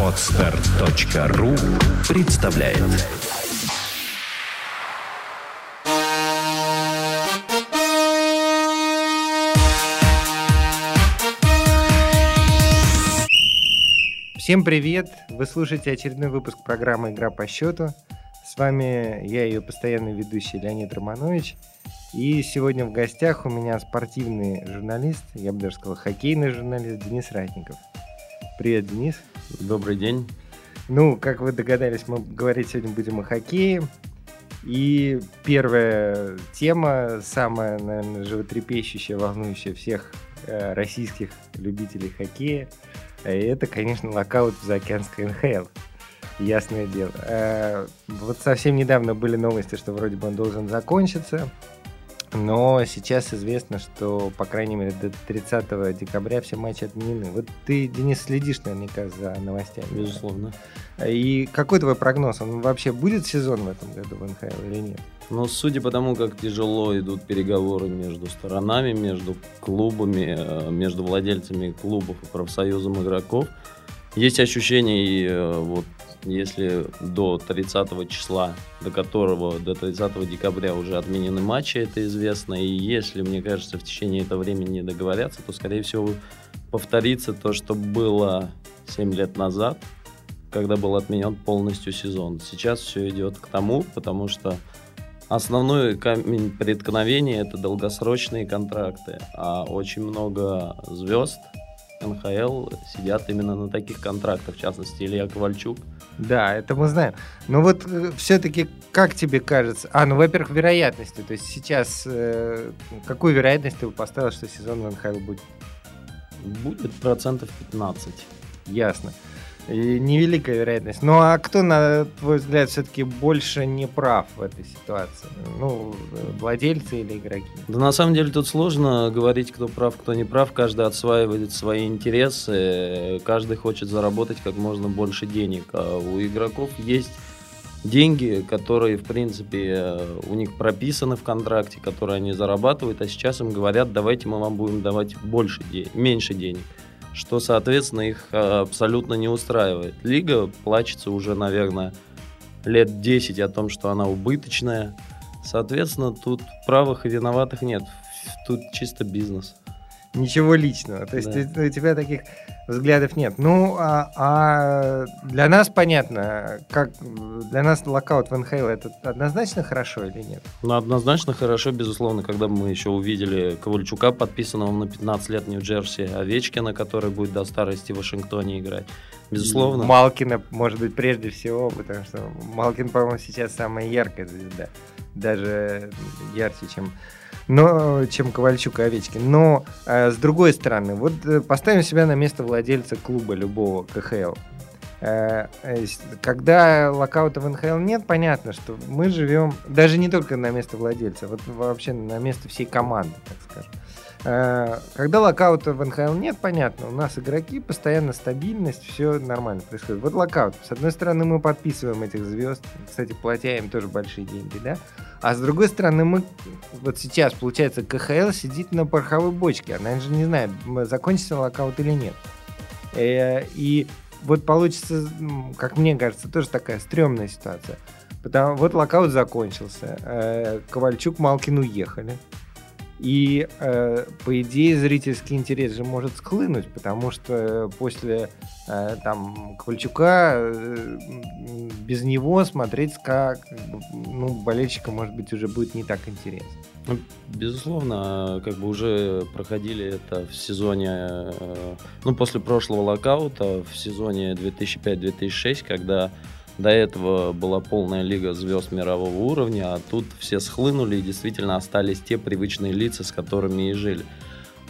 Отстар.ру представляет Всем привет! Вы слушаете очередной выпуск программы «Игра по счету». С вами я, ее постоянный ведущий Леонид Романович. И сегодня в гостях у меня спортивный журналист, я бы даже сказал хоккейный журналист Денис Ратников. Привет, Денис. Добрый день. Ну, как вы догадались, мы говорить сегодня будем о хоккее. И первая тема, самая, наверное, животрепещущая, волнующая всех э, российских любителей хоккея – это, конечно, локаут в заокеанской НХЛ. Ясное дело. Э, вот совсем недавно были новости, что вроде бы он должен закончиться. Но сейчас известно, что, по крайней мере, до 30 декабря все матчи отменены. Вот ты, Денис, следишь наверняка за новостями. Безусловно. И какой твой прогноз? Он вообще будет сезон в этом году в НХЛ или нет? Ну, судя по тому, как тяжело идут переговоры между сторонами, между клубами, э, между владельцами клубов и профсоюзом игроков, есть ощущение, и э, вот если до 30 числа, до которого, до 30 декабря уже отменены матчи, это известно, и если, мне кажется, в течение этого времени не договорятся, то, скорее всего, повторится то, что было 7 лет назад, когда был отменен полностью сезон. Сейчас все идет к тому, потому что основной камень преткновения это долгосрочные контракты, а очень много звезд НХЛ сидят именно на таких контрактах, в частности Илья Ковальчук. Да, это мы знаем. Но вот э, все-таки, как тебе кажется? А, ну, во-первых, вероятности. То есть сейчас э, какую вероятность ты поставил, что сезон в НХЛ будет? Будет процентов 15. Ясно. И невеликая вероятность. Ну а кто, на твой взгляд, все-таки больше не прав в этой ситуации? Ну, владельцы или игроки? Да на самом деле тут сложно говорить, кто прав, кто не прав. Каждый отсваивает свои интересы, каждый хочет заработать как можно больше денег. А у игроков есть деньги, которые, в принципе, у них прописаны в контракте, которые они зарабатывают, а сейчас им говорят, давайте мы вам будем давать больше денег, меньше денег что, соответственно, их а, абсолютно не устраивает. Лига плачется уже, наверное, лет 10 о том, что она убыточная. Соответственно, тут правых и виноватых нет. Тут чисто бизнес. Ничего личного. То есть да. у тебя таких взглядов нет. Ну, а, а для нас понятно, как для нас локаут в НХЛ это однозначно хорошо или нет? Ну, однозначно хорошо, безусловно, когда мы еще увидели Ковальчука, подписанного на 15 лет Нью-Джерси, Овечкина, который будет до старости в Вашингтоне играть. Безусловно. Малкина, может быть, прежде всего, потому что Малкин, по-моему, сейчас самая яркая звезда. Даже ярче, чем но, чем Ковальчук и Овечкин. Но, э, с другой стороны, вот э, поставим себя на место владельца клуба любого КХЛ. Э, когда локаута в НХЛ нет, понятно, что мы живем даже не только на место владельца, вот вообще на место всей команды, так скажем. Э, когда локаута в НХЛ нет, понятно, у нас игроки, постоянно стабильность, все нормально происходит. Вот локаут. С одной стороны, мы подписываем этих звезд, кстати, платя им тоже большие деньги, да? А с другой стороны, мы вот сейчас, получается, КХЛ сидит на пороховой бочке. Она же не знает, закончится локаут или нет. Э, и вот получится, как мне кажется, тоже такая стрёмная ситуация. Потому вот локаут закончился, э, Ковальчук, Малкин уехали. И, э, по идее, зрительский интерес же может схлынуть, потому что после э, там Ковальчука э, без него смотреть как ну, болельщика, может быть, уже будет не так интересно. Ну, безусловно, как бы уже проходили это в сезоне, э, ну, после прошлого локаута, в сезоне 2005-2006, когда до этого была полная лига звезд мирового уровня, а тут все схлынули и действительно остались те привычные лица, с которыми и жили.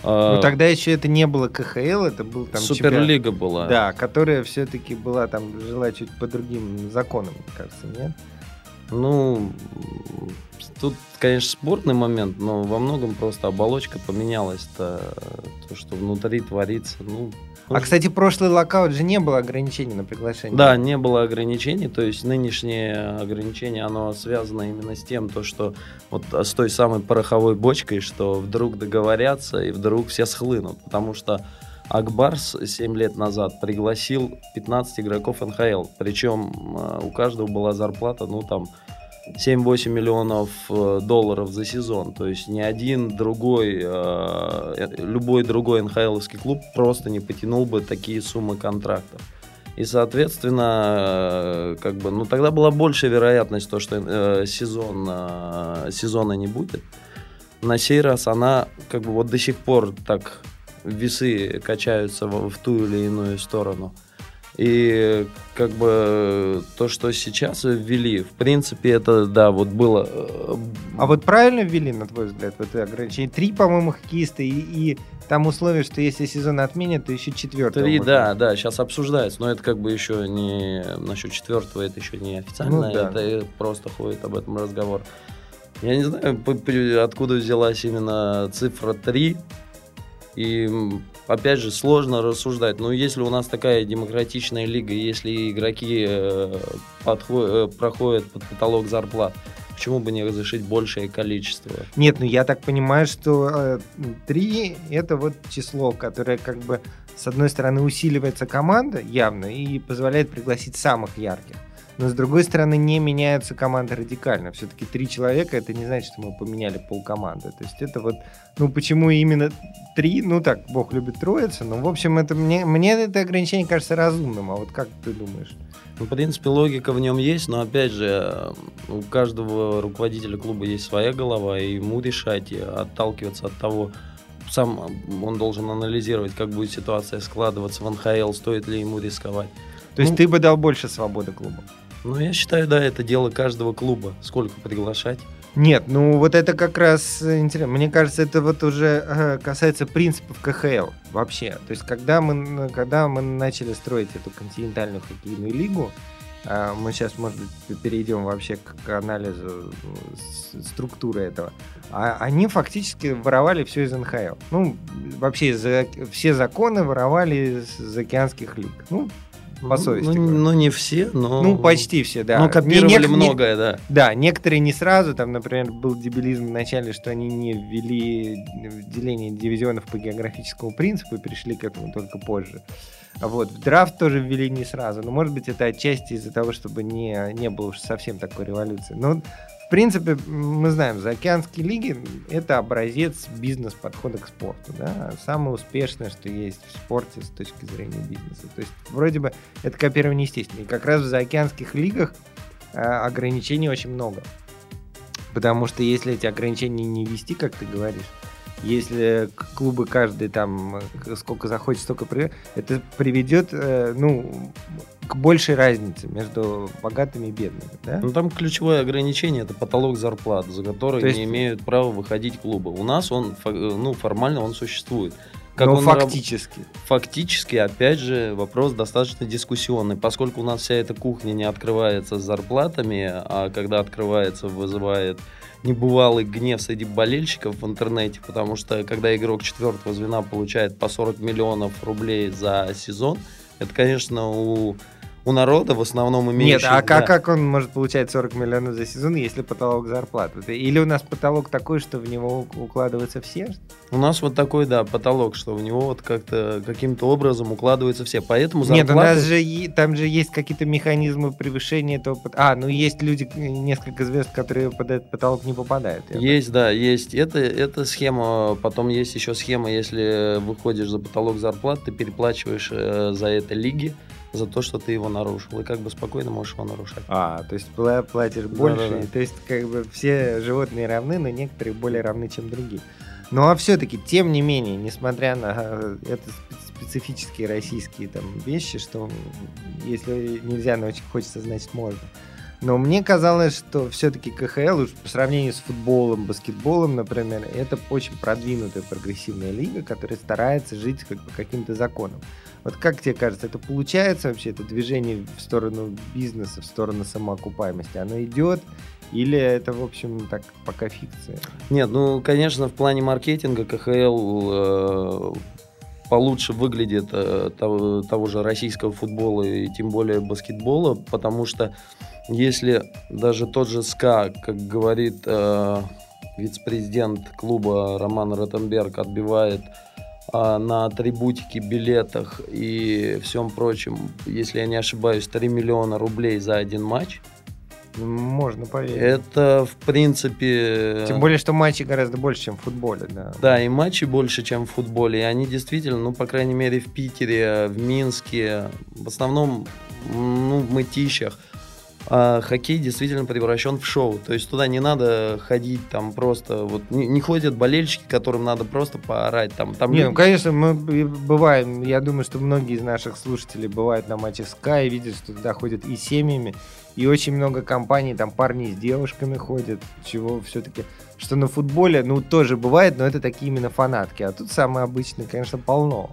Ну тогда еще это не было КХЛ, это был там Суперлига чемпион, была. Да, которая все-таки была там жила чуть по другим законам, мне кажется, нет? Ну, тут, конечно, спорный момент, но во многом просто оболочка поменялась-то, то, что внутри творится, ну, а, кстати, прошлый локаут же не было ограничений на приглашение. Да, не было ограничений, то есть нынешнее ограничение, оно связано именно с тем, то, что вот с той самой пороховой бочкой, что вдруг договорятся и вдруг все схлынут, потому что Акбарс 7 лет назад пригласил 15 игроков НХЛ. Причем э, у каждого была зарплата, ну там 7-8 миллионов э, долларов за сезон. То есть ни один другой, э, любой другой НХЛовский клуб просто не потянул бы такие суммы контрактов. И, соответственно, как бы, ну тогда была большая вероятность то, что э, сезон, э, сезона не будет. На сей раз она как бы вот до сих пор так весы качаются в, в ту или иную сторону. И как бы то, что сейчас ввели, в принципе, это, да, вот было... Э, а вот правильно ввели, на твой взгляд, вот это ограничение? Три, по-моему, хоккеиста и, и там условие, что если сезон отменят, то еще четвертого. Три, да, да, сейчас обсуждается, но это как бы еще не... Насчет четвертого это еще не официально, ну, да. это просто ходит об этом разговор. Я не знаю, откуда взялась именно цифра 3, и опять же, сложно рассуждать. Но если у нас такая демократичная лига, если игроки э, подходят, э, проходят под потолок зарплат, почему бы не разрешить большее количество? Нет, ну я так понимаю, что э, 3 это вот число, которое как бы с одной стороны усиливается команда явно и позволяет пригласить самых ярких но с другой стороны не меняются команды радикально. Все-таки три человека это не значит, что мы поменяли полкоманды. То есть это вот, ну почему именно три? Ну так, Бог любит троица, но в общем это мне, мне это ограничение кажется разумным. А вот как ты думаешь? Ну, в принципе, логика в нем есть, но опять же, у каждого руководителя клуба есть своя голова, и ему решать и отталкиваться от того, сам он должен анализировать, как будет ситуация складываться в НХЛ, стоит ли ему рисковать. То есть ну, ты бы дал больше свободы клубу? Ну, я считаю, да, это дело каждого клуба. Сколько приглашать? Нет, ну вот это как раз интересно. Мне кажется, это вот уже э, касается принципов КХЛ вообще. То есть, когда мы, когда мы начали строить эту континентальную хоккейную лигу, э, мы сейчас, может быть, перейдем вообще к анализу структуры этого. А они фактически воровали все из НХЛ. Ну, вообще из, все законы воровали из океанских лиг. Ну, по совести. Ну, ну, не все, но... Ну, почти все, да. Ну, копировали не, многое, не, да. Да, некоторые не сразу, там, например, был дебилизм в начале, что они не ввели деление дивизионов по географическому принципу и пришли к этому только позже. Вот, в драфт тоже ввели не сразу, но, может быть, это отчасти из-за того, чтобы не, не было уж совсем такой революции. Но в принципе, мы знаем, заокеанские лиги – это образец бизнес-подхода к спорту. Да? Самое успешное, что есть в спорте с точки зрения бизнеса. То есть, вроде бы, это копирование естественно. И как раз в заокеанских лигах э, ограничений очень много. Потому что если эти ограничения не вести, как ты говоришь, если клубы каждый там сколько захочет, столько при... это приведет, э, ну, к большей разнице между богатыми и бедными. Да? Ну там ключевое ограничение это потолок зарплат, за который есть... не имеют права выходить клубы. У нас он, ну, формально он существует. Как Но фактически. Раб... Фактически, опять же, вопрос достаточно дискуссионный, поскольку у нас вся эта кухня не открывается с зарплатами, а когда открывается, вызывает небывалый гнев среди болельщиков в интернете, потому что когда игрок четвертого звена получает по 40 миллионов рублей за сезон, это, конечно, у у народа в основном имеющих... Нет, а как, как он может получать 40 миллионов за сезон, если потолок зарплаты? Или у нас потолок такой, что в него укладываются все? У нас вот такой, да, потолок, что в него вот как-то каким-то образом укладываются все. Поэтому зарплаты... Нет, у нас же там же есть какие-то механизмы превышения этого... А, ну есть люди, несколько звезд, которые под этот потолок не попадают. Есть, да, есть. Это, это схема. Потом есть еще схема, если выходишь за потолок зарплат, ты переплачиваешь э, за это лиги за то, что ты его нарушил. И как бы спокойно можешь его нарушать. А, то есть платишь больше. Да, да, да. То есть как бы все животные равны, но некоторые более равны, чем другие. Ну а все-таки, тем не менее, несмотря на э, это специфические российские там вещи, что если нельзя, но очень хочется, значит можно. Но мне казалось, что все-таки КХЛ, уж по сравнению с футболом, баскетболом, например, это очень продвинутая прогрессивная лига, которая старается жить как по каким-то законам. Вот как тебе кажется, это получается вообще, это движение в сторону бизнеса, в сторону самоокупаемости? Оно идет или это, в общем, так пока фикция? Нет, ну, конечно, в плане маркетинга КХЛ э, получше выглядит э, того, того же российского футбола и тем более баскетбола, потому что если даже тот же СКА, как говорит э, вице-президент клуба Роман Ротенберг, отбивает а, на атрибутике, билетах и всем прочем, если я не ошибаюсь, 3 миллиона рублей за один матч. Можно поверить. Это, в принципе... Тем более, что матчи гораздо больше, чем в футболе, да. Да, и матчи больше, чем в футболе. И они действительно, ну, по крайней мере, в Питере, в Минске, в основном, ну, в Мытищах, а хоккей действительно превращен в шоу. То есть туда не надо ходить там просто, вот не, не ходят болельщики, которым надо просто поорать. Там, там Не, люди- ну, конечно, мы бываем, я думаю, что многие из наших слушателей бывают на матчах Sky и видят, что туда ходят и семьями, и очень много компаний, там парни с девушками ходят, чего все-таки, что на футболе, ну, тоже бывает, но это такие именно фанатки, а тут самые обычные, конечно, полно.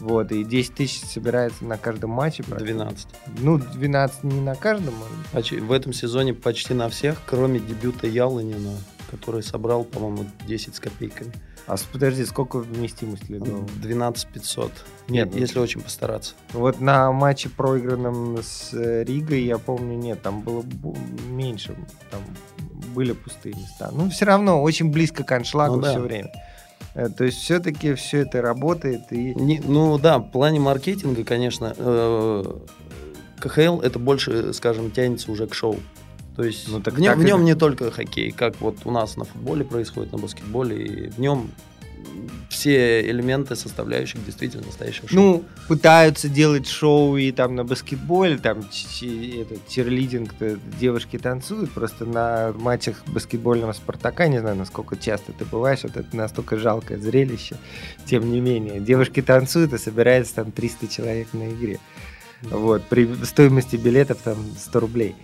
Вот, и 10 тысяч собирается на каждом матче. практически. 12. Ну, 12 не на каждом. а Почти- В этом сезоне почти на всех, кроме дебюта Яланина, который собрал, по-моему, 10 с копейками. А подожди, сколько вместимость ледового? 12 500. Нет, Нет, ну- если очень постараться. Вот на матче, проигранном с э, Ригой, я помню, нет, там было меньше, там были пустые места. Ну, все равно, очень близко к аншлагу Ну да. все время. Э, То есть все-таки все это работает, и Не- ну да, в плане маркетинга, конечно, э, КХЛ это больше, скажем, тянется уже к шоу. То есть Ну, так в, нем, так в и- нем не только хоккей, как вот у нас на футболе происходит, на баскетболе, и в нем все элементы составляющих действительно настоящего шоу. ну, пытаются делать шоу и там на баскетболе, там этот черлидинг, девушки танцуют, просто на матчах баскетбольного Спартака, не знаю, насколько часто ты бываешь, вот это настолько жалкое зрелище, тем не менее, девушки танцуют, и собирается там 300 человек на игре. Вот, при стоимости билетов там 100 рублей.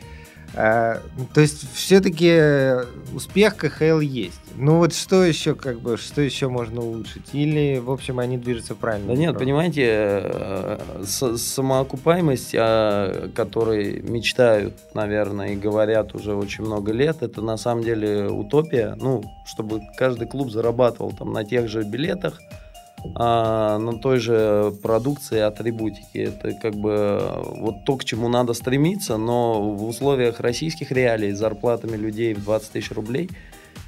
А, то есть все-таки успех КХЛ есть. Ну вот что еще, как бы, что еще можно улучшить? Или, в общем, они движутся правильно? Да нет, понимаете, э, самоокупаемость, о которой мечтают, наверное, и говорят уже очень много лет, это на самом деле утопия. Ну, чтобы каждый клуб зарабатывал там на тех же билетах, а, на той же продукции, атрибутики. Это как бы э, вот то, к чему надо стремиться, но в условиях российских реалий с зарплатами людей в 20 тысяч рублей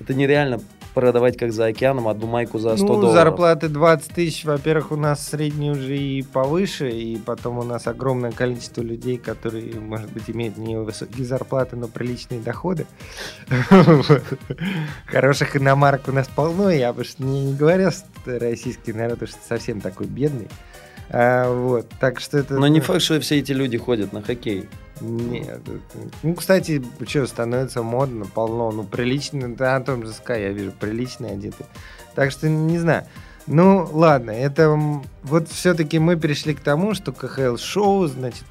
это нереально продавать как за океаном одну майку за 100 ну, долларов. зарплаты 20 тысяч, во-первых, у нас средние уже и повыше, и потом у нас огромное количество людей, которые, может быть, имеют не высокие зарплаты, но приличные доходы. Хороших иномарок у нас полно, я бы не говорил, что российский народ уж совсем такой бедный. А, вот, так что это... Но не ну, факт, что все эти люди ходят на хоккей. Нет. это- Ну, кстати, что, становится модно, полно. Ну, прилично, да, на том же Sky я вижу, прилично одеты. Так что, не знаю. Ну, ладно, это вот все-таки мы перешли к тому, что КХЛ шоу, значит,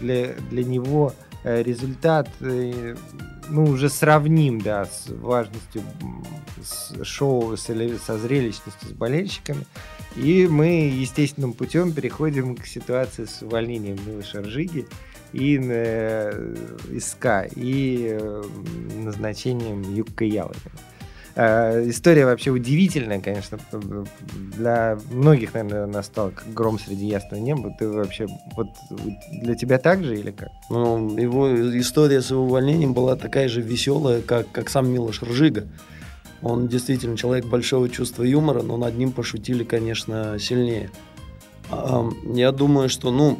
для, для него э, результат, э, ну, уже сравним, да, с важностью с шоу, со зрелищностью, с болельщиками. И мы естественным путем переходим к ситуации с увольнением Милыша Ржиги э, СКА, и э, назначением Юкка Яловина. Э, История вообще удивительная, конечно, для многих, наверное, настала как гром среди ясного неба. Ты вообще, вот для тебя так же или как? Ну, его история с его увольнением была такая же веселая, как, как сам Милош Ржига. Он действительно человек большого чувства юмора, но над ним пошутили, конечно, сильнее. Я думаю, что, ну,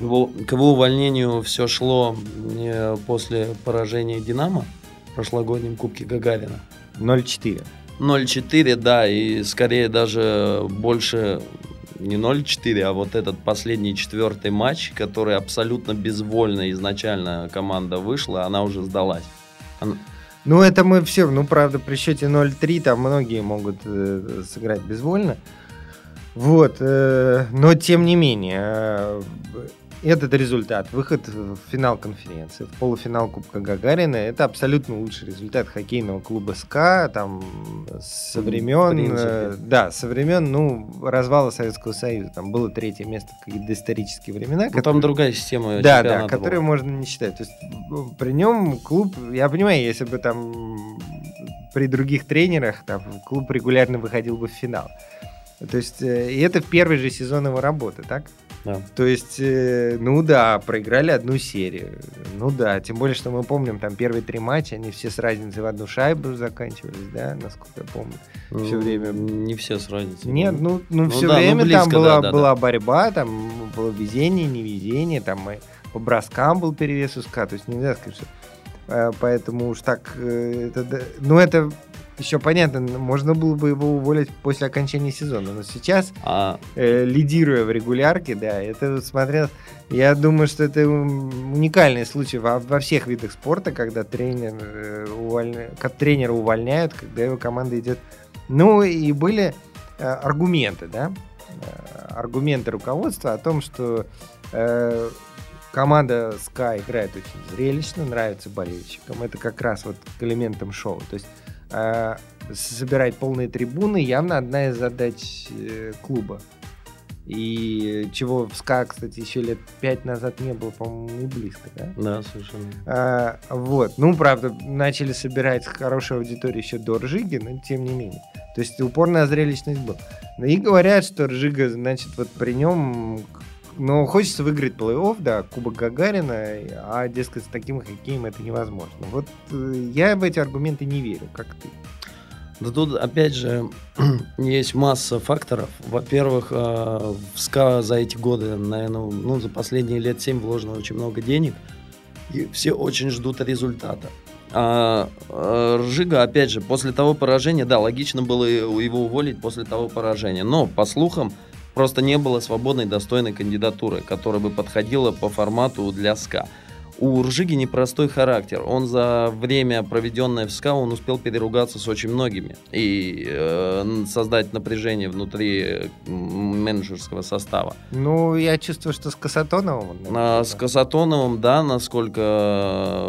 его, к его увольнению все шло э, после поражения «Динамо» в прошлогоднем Кубке Гагарина. 0-4. 0-4, да, и скорее даже больше не 0-4, а вот этот последний четвертый матч, который абсолютно безвольно изначально команда вышла, она уже сдалась. Она- Ну, это мы все, ну, правда, при счете 0-3 там многие могут э, сыграть безвольно. Вот, э, но тем не менее, э, этот результат, выход в финал конференции, в полуфинал Кубка Гагарина, это абсолютно лучший результат хоккейного клуба СКА, там, со времен, э, да, со времен, ну, развала Советского Союза, там было третье место в какие-то доисторические времена. Ну, там другая система Да, да, которые была. можно не считать. То есть ну, при нем клуб, я понимаю, если бы там при других тренерах там клуб регулярно выходил бы в финал. То есть, э, и это в первый же сезон его работы, так? Да. То есть, э, ну да, проиграли одну серию. Ну да, тем более, что мы помним, там первые три матча, они все с разницей в одну шайбу заканчивались, да, насколько я помню. Все Ну, время. Не все с разницей. Нет, ну, ну, Ну все да, ну время близко, там была, да, да, была борьба, там было везение, невезение, там и по броскам был перевес у СКА, то есть нельзя сказать, что... э, Поэтому уж так... Это, да- ну, это еще понятно, можно было бы его уволить после окончания сезона, но сейчас А э, лидируя в регулярке, да, это вот смотрел, я думаю, что это уникальный случай во, во всех видах спорта, когда тренер, э, увольня- как тренера увольняют, когда его команда идет. Ну и были э, аргументы, да, э, аргументы руководства о том, что э, команда Sky играет очень зрелищно, нравится болельщикам. Это как раз вот к элементам шоу. То есть э, собирать полные трибуны явно одна из задач э, клуба. И чего в СКА, кстати, еще лет пять назад не было, по-моему, и близко, да? да, совершенно. А, вот. Ну, правда, начали собирать хорошую аудиторию еще до Ржиги, но тем не менее. То есть упорная зрелищность была. Ну и говорят, что Ржига, значит, вот при нем... Ну, хочется выиграть плей-офф, да, Кубок Гагарина, а, дескать, с таким хоккеем это невозможно. Вот э, я в эти аргументы не верю, как ты. Да тут, опять же, есть масса факторов. Во-первых, э, в СКА за эти годы, наверное, ну, за последние лет 7 вложено очень много денег, и все очень ждут результата. А э, Ржига, опять же, после того поражения, да, логично было его уволить после того поражения, но, по слухам, просто не было свободной достойной кандидатуры, которая бы подходила по формату для СКА. У Ржиги непростой характер. Он за время, проведенное в СКА, он успел переругаться с очень многими и э, создать напряжение внутри менеджерского состава. Ну, я чувствую, что с Касатоновым... он, А, с Касатоновым, да, насколько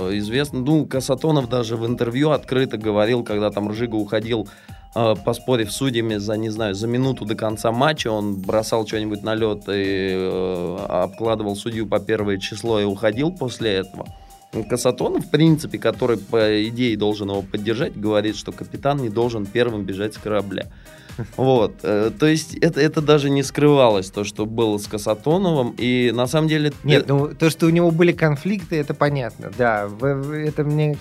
э, известно. Ну, Касатонов даже в интервью открыто говорил, когда там Ржига уходил, поспорив с судьями за, не знаю, за минуту до конца матча, он бросал что-нибудь на лед и э, обкладывал судью по первое число и уходил после этого. Касатонов, в принципе, который по идее должен его поддержать, говорит, что капитан не должен первым бежать с корабля. Вот, э, то есть это, это даже не скрывалось, то, что было с Касатоновым, и на самом деле... Нет, ну то, что у него были конфликты, это понятно, да. это мне,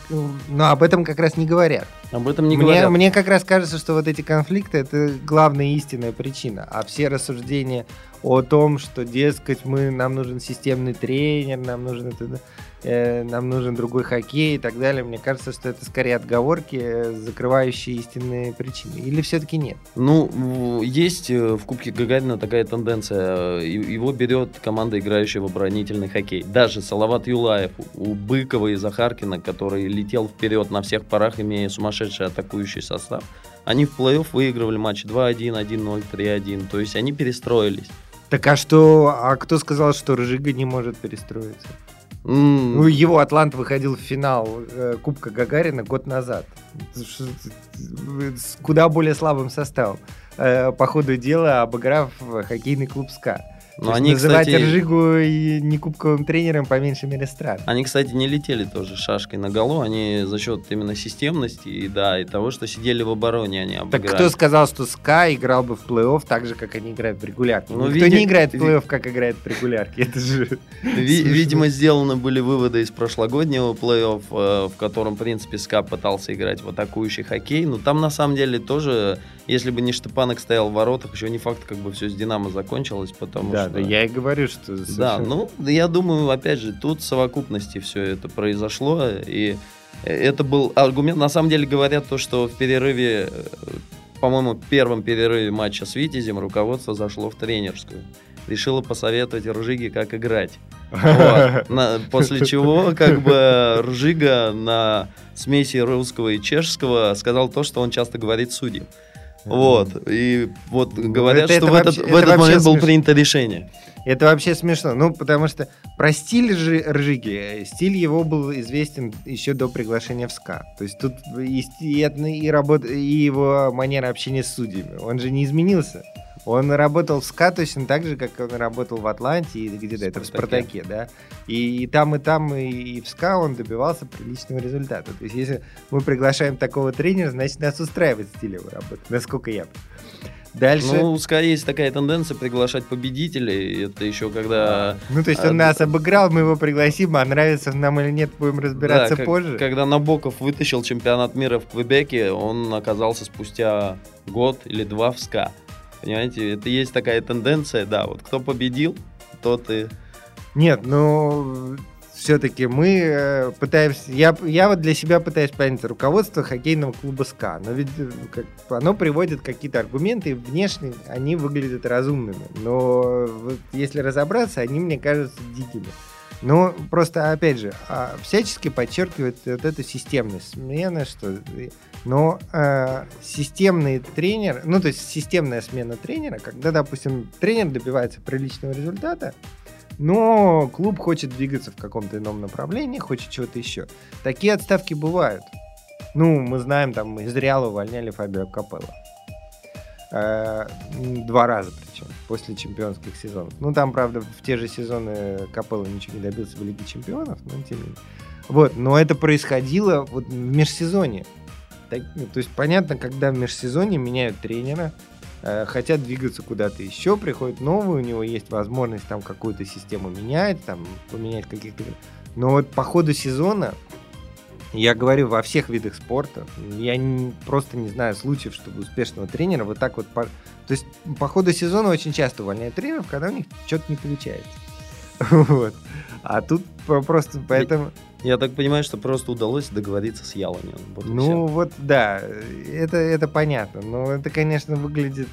но об этом как раз не говорят. об этом не мне, говорят. мне как раз кажется, что вот эти конфликты это главная истинная причина, а все рассуждения о том, что, дескать, мы нам нужен системный тренер, нам нужен это, э, нам нужен другой хоккей и так далее. Мне кажется, что это скорее отговорки, э, закрывающие истинные причины. Или все-таки нет? Ну, есть э, в Кубке Гагарина такая тенденция. Его берет команда, играющая в оборонительный хоккей. Даже Салават Юлаев у Быкова и Захаркина, который летел вперед на всех парах, имея сумасшедший атакующий состав, они в плей-офф выигрывали матч 2-1, 1-0, 3-1. То есть они перестроились. Так а что, а кто сказал, что Ржига не может перестроиться? М, Ну, его Атлант выходил в финал э, Кубка Гагарина год назад. С куда более слабым составом. Э, по ходу дела обыграв хоккейный клуб СКА. Но они, называть кстати, Ржигу и не кубковым тренером по меньшей мере странно. Они, кстати, не летели тоже шашкой на голову, они за счет именно системности и да, и того, что сидели в обороне, они Так обыграли. кто сказал, что СКА играл бы в плей-офф так же, как они играют в регулярке? Ну, Никто види- не играет в плей-офф, как играет в регулярке. Это же... Ви- видимо, сделаны были выводы из прошлогоднего плей-офф, э, в котором, в принципе, СКА пытался играть в атакующий хоккей. Но там, на самом деле, тоже, если бы не Штепанок стоял в воротах, еще не факт, как бы все с Динамо закончилось, потому Да, что... да, я и говорю, что... Да, совершенно- ну, я думаю, опять же, тут в совокупности все это произошло, и это был аргумент. На самом деле говорят то, что в перерыве, э, по-моему, в первом перерыве матча с Витязем руководство зашло в тренерскую. Решило посоветовать Ржиге, как играть. Вот. На- после чего, как бы, Ржига на смеси русского и чешского сказал то, что он часто говорит судьям. Вот. И вот Ну, говорят, это- что это в этот, вообще- в это этот момент было смешно. принято решение. Это вообще смешно. Ну, потому что про стиль Ржи- Ржиги, стиль его был известен еще до приглашения в СКА. То есть тут и, и, и, работа, и его манера общения с судьями. Он же не изменился. Он работал в СКА точно так же, как он работал в Атланте и где-то это в Спартаке, да. И, и там, и там, и, и в СКА он добивался приличного результата. То есть, если мы приглашаем такого тренера, значит, нас устраивает стиль его работы, насколько я Дальше. Ну, скорее есть такая тенденция приглашать победителей. Это еще когда... Ну, то есть он а, нас обыграл, мы его пригласим, а нравится нам или нет, будем разбираться да, позже. Когда Набоков вытащил чемпионат мира в Квебеке, он оказался спустя год или два в СКА. Понимаете, это есть такая тенденция, да, вот кто победил, тот и... Нет, ну, все-таки мы э, пытаемся... Я, я вот для себя пытаюсь понять руководство хоккейного клуба СКА, но ведь э, как, оно приводит какие-то аргументы, и внешне они выглядят разумными, но вот, если разобраться, они мне кажутся дикими. Но просто, опять же, а, всячески подчеркивает вот эту системность. Смены, что... Но э, системный тренер, ну, то есть системная смена тренера, когда, допустим, тренер добивается приличного результата, но клуб хочет двигаться в каком-то ином направлении, хочет чего-то еще. Такие отставки бывают. Ну, мы знаем, там из Реала увольняли Фабио Капелло. Э, два раза причем, после чемпионских сезонов. Ну, там, правда, в те же сезоны Капелло ничего не добился в Лиге Чемпионов, но тем не менее. Вот, но это происходило вот в межсезонье. Так, ну, то есть понятно, когда в межсезонье меняют тренера, э, хотят двигаться куда-то еще, приходит новый, у него есть возможность там какую-то систему менять, там поменять каких-то... Но вот по ходу сезона я говорю во всех видах спорта. Я не, просто не знаю случаев, чтобы успешного тренера вот так вот... По... То есть по ходу сезона очень часто увольняют тренеров, когда у них что-то не получается. Вот. А тут просто поэтому... Я так понимаю, что просто удалось договориться с Яланем. Вот ну вот да, это, это понятно. Но это, конечно, выглядит...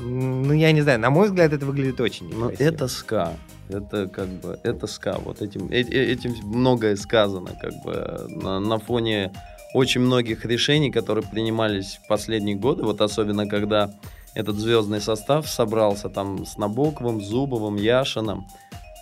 Ну, я не знаю, на мой взгляд, это выглядит очень. Но это ска. Это как бы, это ска. Вот этим, э, э, этим многое сказано, как бы, на, на фоне очень многих решений, которые принимались в последние годы, вот особенно когда этот звездный состав собрался там с Набоковым, Зубовым, Яшином,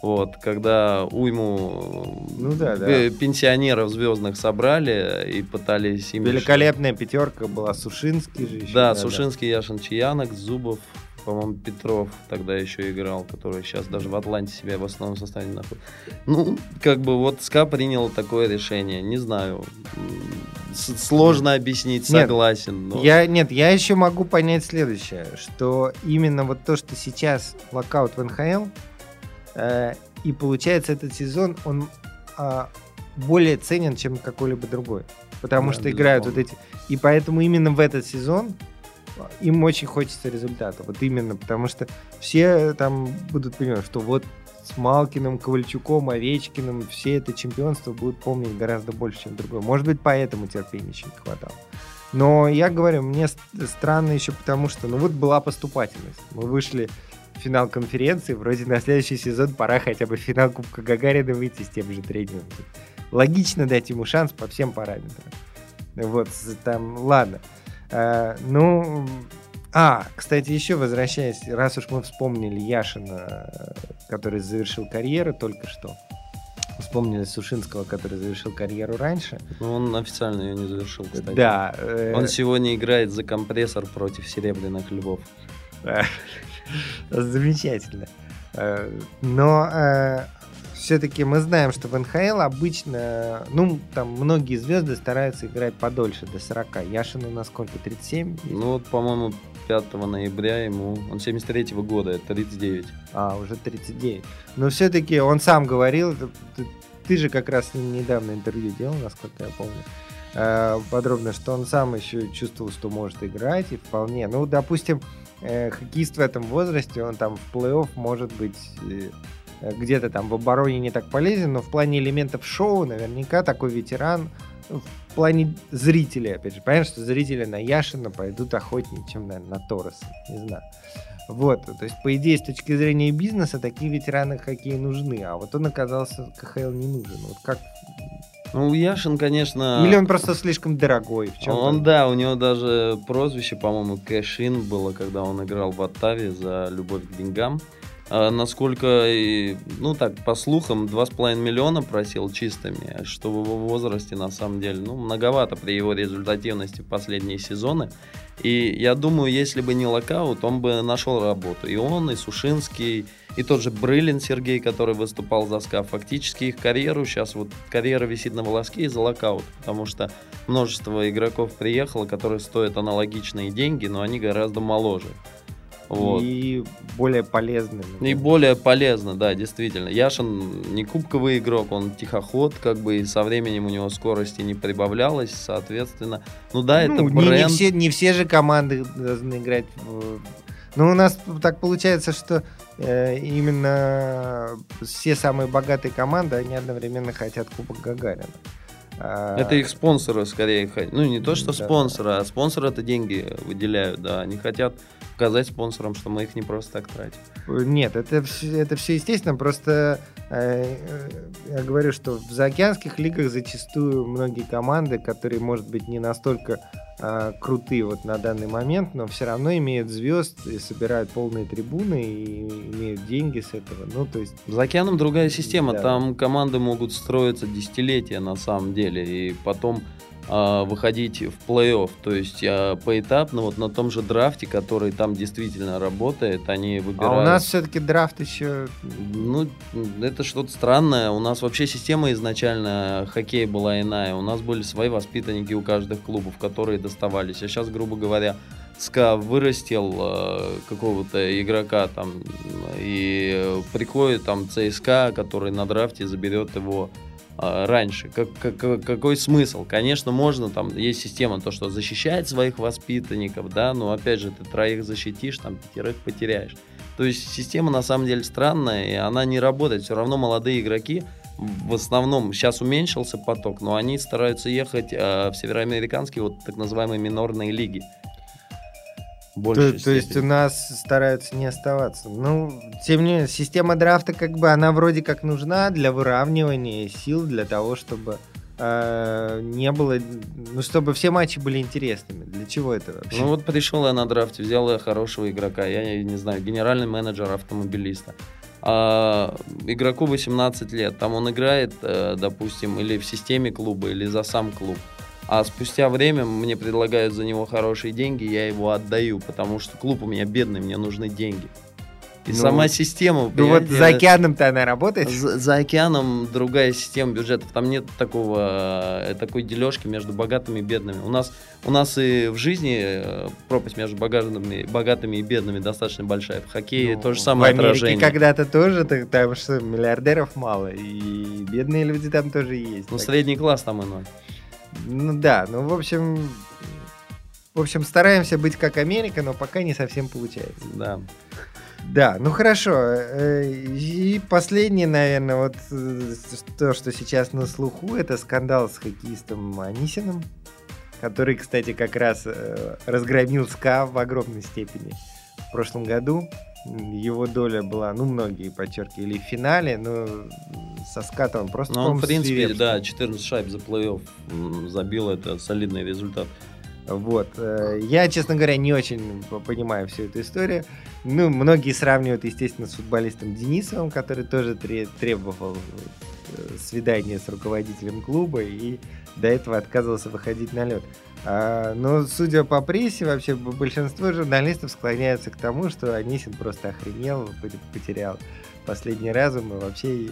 вот, когда уйму ну, да, да. пенсионеров звездных собрали и пытались им... Великолепная пятерка была, Сушинский же еще. Да, да Сушинский, да. Яшин, Чаянок, Зубов, по-моему, Петров тогда еще играл, который сейчас даже в Атланте себя в основном составе не находит. Ну, как бы вот СКА принял такое решение, не знаю, сложно объяснить, согласен. Но... я, нет, я еще могу понять следующее, что именно вот то, что сейчас локаут в НХЛ, э, и получается этот сезон, он э, более ценен, чем какой-либо другой. Потому да, что играют вот эти... И поэтому именно в этот сезон им очень хочется результата. Вот именно, потому что все там будут понимать, что вот с Малкиным, Ковальчуком, Овечкиным все это чемпионство будут помнить гораздо больше, чем другое. Может быть, поэтому терпения еще не хватало. Но я говорю, мне странно еще потому, что ну вот была поступательность. Мы вышли финал конференции, вроде на следующий сезон пора хотя бы в финал Кубка Гагарина выйти с тем же тренером. Логично дать ему шанс по всем параметрам. Вот, там, ладно. Э, ну, а, кстати, еще возвращаясь, раз уж мы вспомнили Яшина, который завершил карьеру только что, вспомнили Сушинского, который завершил карьеру раньше. Ну, он официально ее не завершил, кстати. Да. Э... Он сегодня играет за компрессор против Серебряных Львов. Замечательно. Э, но э, все-таки мы знаем, что в НХЛ обычно, ну, там многие звезды стараются играть подольше, до 40. Яшину на сколько, 37? Ну, вот, по-моему, 5 ноября ему, он 73 -го года, 39. А, уже 39. Но все-таки он сам говорил, ты, ты же как раз недавно интервью делал, насколько я помню, э, подробно, что он сам еще чувствовал, что может играть, и вполне, ну, допустим, э, хоккеист в этом возрасте, он там в плей-офф может быть э, где-то там в обороне не так полезен, но в плане элементов шоу наверняка такой ветеран в плане зрителей, опять же, понятно, что зрители на Яшина пойдут охотнее, чем, наверное, на Тороса, не знаю. Вот, то есть, по идее, с точки зрения бизнеса, такие ветераны хоккея нужны, а вот он оказался КХЛ не нужен. Вот как ну, Яшин, конечно... Или он просто слишком дорогой. В чем он, да, у него даже прозвище, по-моему, Кэшин было, когда он играл в Оттаве за любовь к деньгам. А, насколько, ну так, по слухам, 2,5 миллиона просил чистыми, что в его возрасте на самом деле, ну, многовато при его результативности в последние сезоны. И я думаю, если бы не локаут, он бы нашел работу. И он, и Сушинский, и тот же Брылин Сергей, который выступал за СКА. Фактически их карьеру сейчас, вот карьера висит на волоске из-за локаут, потому что множество игроков приехало, которые стоят аналогичные деньги, но они гораздо моложе. Вот. И более полезны. И более полезно, да, действительно. Яшин не кубковый игрок, он тихоход, как бы и со временем у него скорости не прибавлялось, соответственно. Ну да, ну, это бренд. Не, не, все, не все же команды должны играть в... Ну, у нас так получается, что э, именно все самые богатые команды, они одновременно хотят Кубок Гагарина. А, это их спонсоры скорее. Ну, не то, что да. спонсоры, а спонсоры это деньги выделяют, да. Они хотят показать спонсорам, что мы их не просто так тратим. Нет, это все, это все естественно, просто э, я говорю, что в заокеанских лигах зачастую многие команды, которые, может быть, не настолько э, крутые вот на данный момент, но все равно имеют звезд и собирают полные трибуны и имеют деньги с этого. Ну, то есть... За океаном другая система, да. там команды могут строиться десятилетия на самом деле, и потом а, выходить в плей-офф. То есть а, поэтапно вот на том же драфте, который там действительно работает, они выбирают... А у нас все-таки драфт еще... Ну, это что-то странное. У нас вообще система изначально хоккей была иная. У нас были свои воспитанники у каждых клубов, которые доставались. А сейчас, грубо говоря, СКА вырастил э, какого-то игрока там и приходит там ЦСКА, который на драфте заберет его раньше. Как, как, какой смысл? Конечно, можно, там есть система, то, что защищает своих воспитанников, да, но опять же, ты троих защитишь, там пятерых потеряешь. То есть система на самом деле странная, и она не работает. Все равно молодые игроки, в основном сейчас уменьшился поток, но они стараются ехать э, в североамериканские вот так называемые минорные лиги то, то есть у нас стараются не оставаться. Ну, тем не менее, система драфта как бы она вроде как нужна для выравнивания сил, для того, чтобы э, не было, ну, чтобы все матчи были интересными. Для чего это вообще? Ну вот пришел я на драфте, взял я хорошего игрока, я не знаю, генеральный менеджер автомобилиста. А, игроку 18 лет, там он играет, э, допустим, или в системе клуба, или за сам клуб. А спустя время мне предлагают за него хорошие деньги, я его отдаю, потому что клуб у меня бедный, мне нужны деньги. И ну, сама система... Ну вот за океаном-то она работает? За, за океаном другая система бюджетов. Там нет такого, э, такой дележки между богатыми и бедными. У нас, у нас и в жизни э, пропасть между богатыми, богатыми и бедными достаточно большая. В хоккее ну, то же самое в Америке отражение. когда-то тоже, там что, миллиардеров мало, и бедные люди там тоже есть. Ну, средний класс там иной. Ну да, ну в общем, в общем, стараемся быть как Америка, но пока не совсем получается. Да. Да, ну хорошо. Э, и последнее, наверное, вот э, то, что сейчас на слуху, это скандал с хоккеистом Анисиным, который, кстати, как раз э, разгромил СКА в огромной степени в прошлом году его доля была, ну, многие подчеркивали, в финале, но со скатом просто... Ну, он, в принципе, да, 14 шайб за плей-офф забил, это солидный результат. Вот. Э, я, честно говоря, не очень понимаю всю эту историю. Ну, многие сравнивают, естественно, с футболистом Денисовым, который тоже требовал э, свидания с руководителем клуба и до этого отказывался выходить на лед. А, но, судя по прессе, вообще большинство журналистов склоняются к тому, что Анисин просто охренел, потерял последний разум, и вообще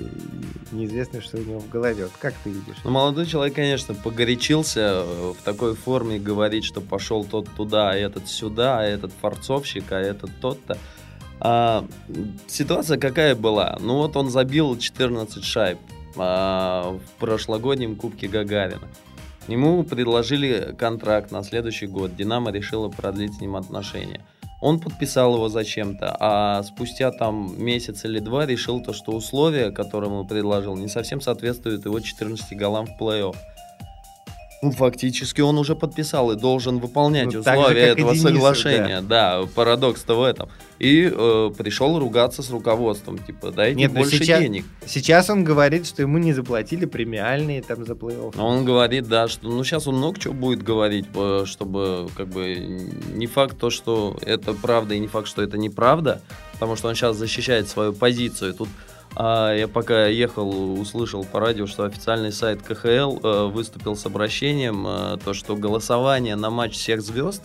неизвестно, что у него в голове. Вот как ты видишь? Ну, молодой человек, конечно, погорячился э, в такой форме говорить, что пошел тот туда, а этот сюда, а этот форцовщик, а этот тот-то. А, ситуация какая была? Ну вот он забил 14 шайб а, в прошлогоднем Кубке Гагарина. Ему предложили контракт на следующий год. Динамо решила продлить с ним отношения. Он подписал его зачем-то, а спустя там месяц или два решил то, что условия, которые ему предложил, не совсем соответствуют его 14 голам в плей-офф. Ну, фактически он уже подписал и должен выполнять Ну, же, условия и этого Денисов, соглашения. Да, парадокс-то в этом. И э, пришел ругаться с руководством, типа, дайте Нет, ну больше сейчас- денег. Сейчас он говорит, что ему не заплатили премиальные там за плей-офф. Он говорит, да, что ну сейчас он много чего будет говорить, э, чтобы как бы не факт то, что это правда, и не факт, что это неправда, потому что он сейчас защищает свою позицию. Тут а, я пока ехал, услышал по радио, что официальный сайт КХЛ э, выступил с обращением, э, то, что голосование на матч всех звезд.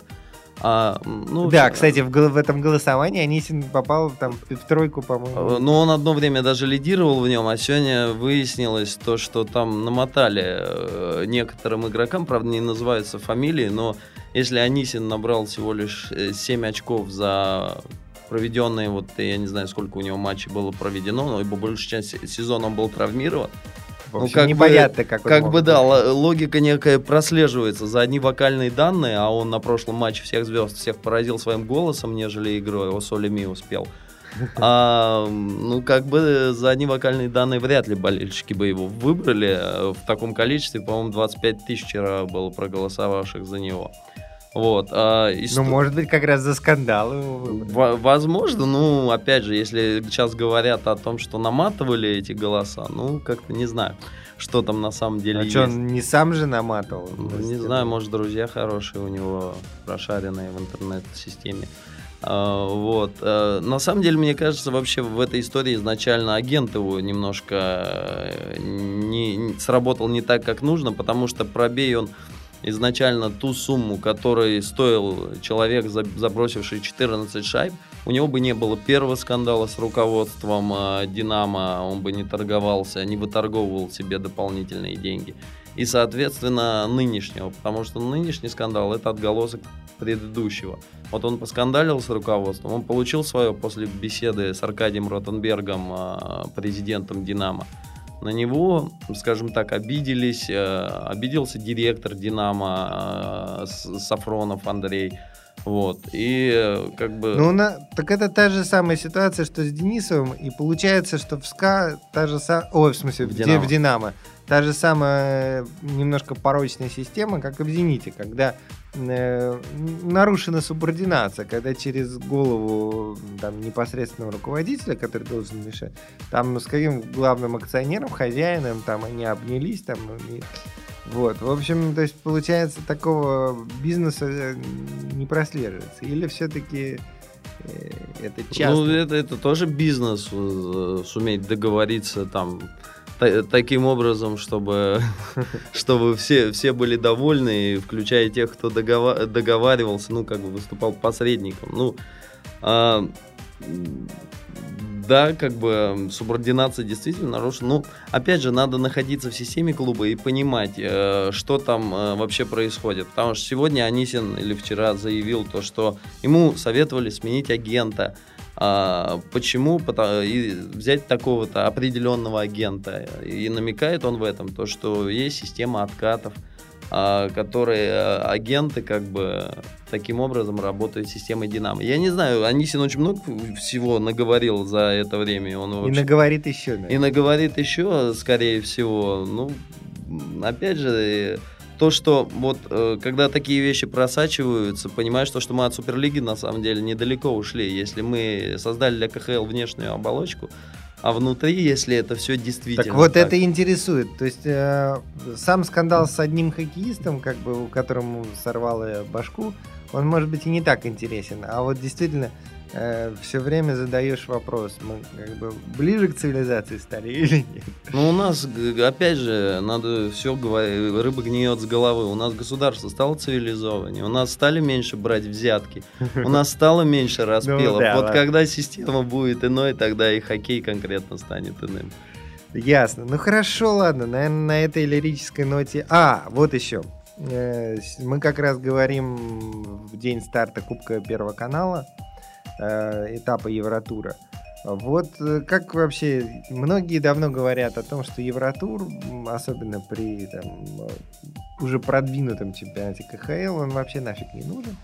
а, ну, да, кстати, в, в этом голосовании Анисин попал там в тройку, по-моему. Э, Ну, он одно время даже лидировал в нем, а сегодня выяснилось то, что там намотали некоторым игрокам, правда, не называются фамилии, но если Анисин набрал всего лишь 7 очков за проведенные, вот я не знаю, сколько у него матчей было проведено, но ибо большую часть сезона он был травмирован. В ну, общем, как бы- непонятно, как он Как мог бы да, логика некая прослеживается за одни вокальные данные, а он на прошлом матче всех звезд всех поразил своим голосом, нежели игрой, о соли ми успел. А, ну, как бы за одни вокальные данные вряд ли болельщики бы его выбрали. Э, В таком количестве, по-моему, 25 тысяч вчера было проголосовавших за него. Вот. а исто- Ну, может быть, как раз за скандал его выбрали. Во- Возможно, ну, опять же, если сейчас говорят о том, что наматывали эти голоса, ну, как-то не знаю, что там на самом деле А есть. что, он не сам же наматывал? Ну, есть Не это- знаю, может, друзья хорошие у него, прошаренные в интернет-системе. А, Вот. А, На самом деле, мне кажется, вообще в этой истории изначально агент его немножко э, не, не- сработал не так, как нужно, потому что пробей он изначально ту сумму, которой стоил человек, за- забросивший 14 шайб, у него бы не было первого скандала с руководством э, Динамо, он бы не торговался, не выторговывал себе дополнительные деньги. И, соответственно, нынешнего, потому что нынешний скандал это отголосок предыдущего. Вот он поскандалил с руководством, он получил свое после беседы с Аркадием Ротенбергом, э, президентом Динамо. На него, скажем так, обиделись, э, обиделся директор Динамо э, Сафронов Андрей. Вот. И э, как бы... Ну, на... так это та же самая ситуация, что с Денисовым, и получается, что в СКА та же самая... Ой, в смысле, в, В Ди- «Динамо». в Динамо. Та же самая э, немножко порочная система, как и в Зените, когда э, нарушена субординация, когда через голову там, непосредственного руководителя, который должен решать, там с каким главным акционером, хозяином, там они обнялись, там, и- вот, в общем, то есть получается такого бизнеса э, не прослеживается. Или все-таки это Ну, часто? это, это тоже бизнес, э, суметь договориться там та- таким образом, чтобы, чтобы все, все были довольны, включая тех, кто догова- договаривался, ну, как бы выступал посредником. Ну, а, да, как бы субординация действительно нарушена. Ну, опять же, надо находиться в системе клуба и понимать, э, что там э, вообще происходит. Потому что сегодня Анисин или вчера заявил то, что ему советовали сменить агента. А, почему? И взять такого-то определенного агента. И намекает он в этом, то, что есть система откатов, а, которые э, агенты как бы таким образом работают системой Динамо. Я не знаю, Анисин очень много всего наговорил за это время. и Он И наговорит еще, да. и наговорит еще, скорее всего. Ну, опять же, э, то, что вот э, когда такие вещи просачиваются, понимаешь, то, что мы от Суперлиги на самом деле недалеко ушли. Если мы создали для КХЛ внешнюю оболочку, а внутри, если это все действительно. Так вот так. это интересует. То есть э, сам скандал с одним хоккеистом, как бы, у которому сорвало башку, он может быть и не так интересен. А вот действительно все время задаешь вопрос, мы как бы ближе к цивилизации стали или нет? Ну, у нас, опять же, надо все говорить, рыба гниет с головы. У нас государство стало цивилизованнее, у нас стали меньше брать взятки, у нас стало меньше распилов. Ну да, вот когда система будет иной, тогда и хоккей конкретно станет иным. Ясно. Ну хорошо, ладно, наверное, на этой лирической ноте. А, вот еще. Э, Мы как раз говорим в день старта Кубка Первого канала, э, этапа Евротура. Вот э, как вообще, многие давно говорят о том, что Евротур, особенно при там, э, уже продвинутом чемпионате КХЛ, он вообще нафиг не нужен.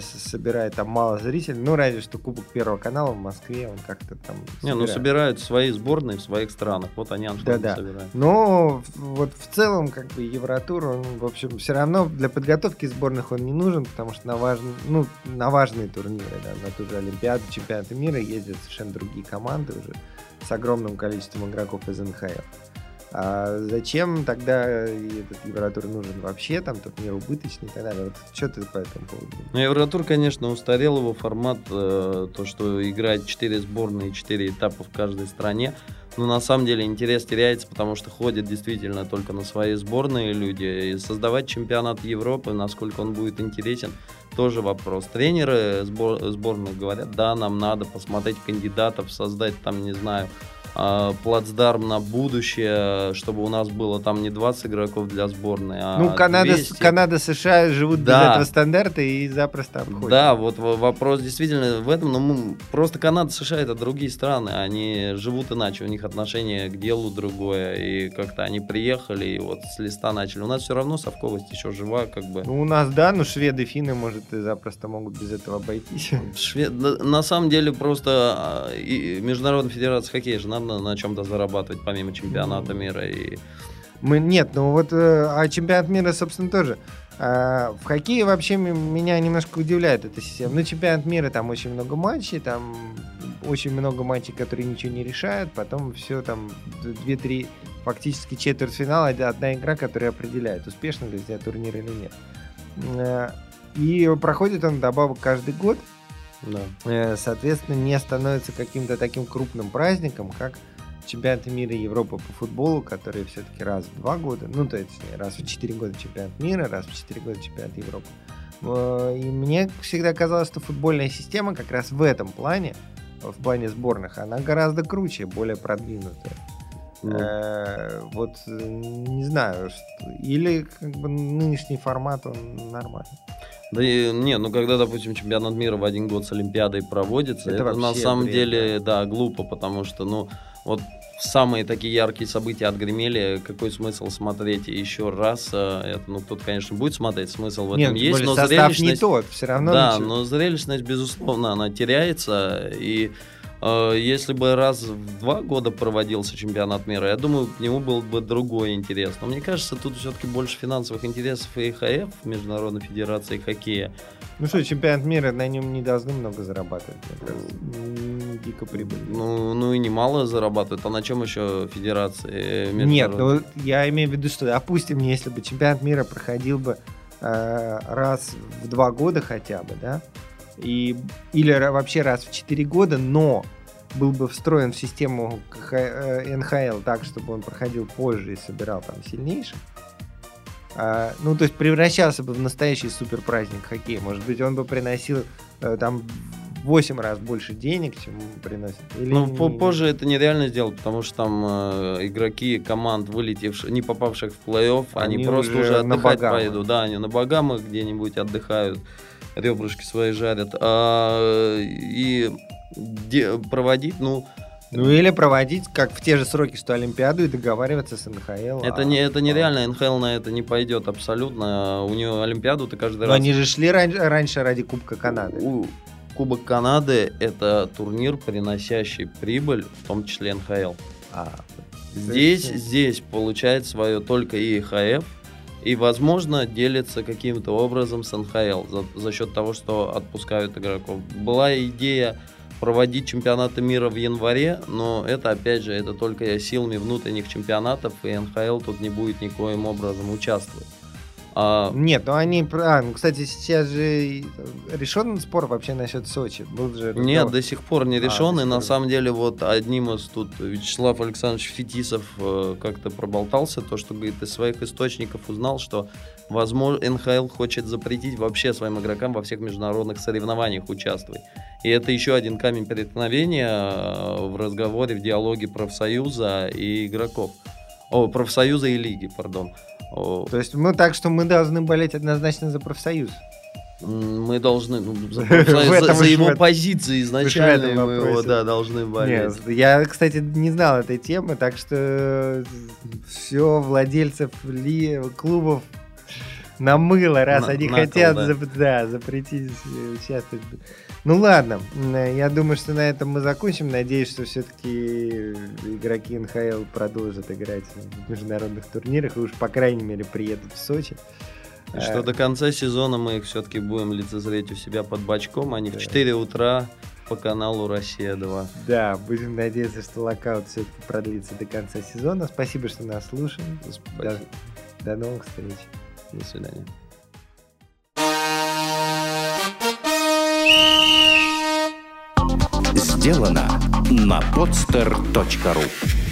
С- собирает там мало зрителей. Ну, разве что Кубок Первого канала в Москве, он как-то там Не, ну собирает. собирают свои сборные в своих странах. Вот они аншлаги Да-да. собирают. Но вот в целом, как бы, Евротур, он, в общем, все равно для подготовки сборных он не нужен, потому что на, важн- ну, на важные турниры, да, на ту же Олимпиаду, чемпионаты мира ездят совершенно другие команды уже с огромным количеством игроков из НХЛ. А зачем тогда этот Евротур нужен вообще, там турнир убыточный и так далее? Вот что ты по этому поводу? Ну, Евротур, конечно, устарел его формат, э, то, что играть 4 сборные, 4 этапа в каждой стране. Но на самом деле интерес теряется, потому что ходят действительно только на свои сборные люди. И создавать чемпионат Европы, насколько он будет интересен, тоже вопрос. Тренеры сбор- сборных говорят, да, нам надо посмотреть кандидатов, создать там, не знаю, а, плацдарм на будущее, чтобы у нас было там не 20 игроков для сборной, а ну, Канада, с- 200. Канада, США живут Да. без этого стандарта и запросто обходят. Да, вот вопрос действительно в этом, но мы- просто Канада, США это другие страны, они живут иначе, у них отношение к делу другое, и как-то они приехали и вот с листа начали. У нас все равно совковость еще жива, как бы. Ну, у нас, да, ну, шведы, финны, может, и запросто могут без этого обойтись. Шве- на самом деле просто а, Международная федерация хоккея же на чем-то зарабатывать помимо чемпионата мира и Мы, нет, ну вот, э, а чемпионат мира, собственно, тоже. А, в хоккее вообще меня немножко удивляет эта система. Ну, чемпионат мира, там очень много матчей, там очень много матчей, которые ничего не решают, потом все там 2-3, фактически четвертьфинал, од- одна игра, которая определяет, успешно ли сделать турнир или нет. Э, И проходит он добавок каждый год, да. э, соответственно, не становится каким-то таким крупным праздником, как чемпионаты мира Европы по футболу, которые все-таки раз в два года, ну, то есть раз в четыре года чемпионат мира, раз в четыре года чемпионат Европы. И мне всегда казалось, что футбольная система как раз в этом плане, в плане сборных, она гораздо круче, более продвинутая. Ну, Э, Вот э, не знаю, или как бы нынешний формат он нормальный. Да и, не, ну когда, допустим, чемпионат мира в один год с Олимпиадой проводится, Это это, на самом бред, деле, да, глупо, потому что, ну, вот самые такие яркие события отгремели, какой смысл смотреть еще раз? э, Это, ну, кто-то, конечно, будет смотреть, смысл в Нет, этом тем есть, но состав не зрелищность... тот, все равно да, начи- но зрелищность, безусловно, она теряется, и если бы раз в два года проводился чемпионат мира, я думаю, к нему был бы другой интерес. Но мне кажется, тут все-таки больше финансовых интересов и ИХФ, Международной Федерации Хоккея, Ну что, чемпионат мира на нем не должны много зарабатывать, Дико прибыльно. Ну, ну и немало зарабатывают. А на чем еще федерации? э, Нет, ну я имею в виду, что, допустим, если бы чемпионат мира проходил бы э, раз в два года хотя бы, да, и, или вообще раз в четыре года, но был бы встроен в систему э, НХЛ так, чтобы он проходил позже и собирал там сильнейших, а, ну, то есть превращался бы в настоящий супер праздник хоккея. Может быть, он бы приносил э, там в 8 раз больше денег, чем приносит. Или Ну, не- позже это нереально сделать, потому что там э, игроки команд, вылетевших, не попавших в плей-офф, они, Они просто уже уже на отдыхать Багамах. поедут. Да, они на Багамах где-нибудь отдыхают, ребрышки свои жарят. А, и де- проводить, ну, Ну или проводить, как в те же сроки, что Олимпиаду, и договариваться с НХЛ. это, а- не, это нереально, НХЛ на это не пойдет абсолютно. У нее Олимпиаду ты каждый Но раз... они же шли ран- раньше ради Кубка Канады. У- Кубок Канады это турнир, приносящий прибыль, в том числе НХЛ. А, Здесь, здесь получает свое только ИХФ и, возможно, делится каким-то образом с НХЛ за, за счет того, что отпускают игроков. Была идея проводить чемпионаты мира в январе, но это, опять же, это только силами внутренних чемпионатов, и НХЛ тут не будет никоим образом участвовать. А, Нет, ну они... а, ну, кстати, сейчас же и решен спор вообще насчет Сочи. Был же Нет, до сих пор не А, решен. до и на самом деле, вот одним из тут Вячеслав Александрович Фетисов э, как-то проболтался, то, что говорит, из своих источников узнал, что возможно НХЛ хочет запретить вообще своим игрокам во всех международных соревнованиях участвовать. И это еще один камень преткновения э, в разговоре, в диалоге профсоюза и игроков. О, профсоюза и лиги, пардон. То есть мы так, что мы должны болеть однозначно за профсоюз. мы должны, ну, за, за- за его позиции изначально мы его, да, должны болеть. Нет, я, кстати, не знал этой темы, так что все владельцев ли, клубов на мыло, раз На- они на кол, хотят да. зап- да, запретить э, участвовать. Ну ладно, м, я думаю, что на этом мы закончим. Надеюсь, что все-таки игроки НХЛ продолжат играть в международных турнирах и уж, по крайней мере, приедут в Сочи. И что Э, до конца сезона мы их все-таки будем лицезреть у себя под бачком, не Да. в 4 утра по каналу «Россия-2». Да, будем надеяться, что локаут все-таки продлится до конца сезона. Спасибо, что нас слушали. До, до новых встреч. До свидания. Сделано на podster.ru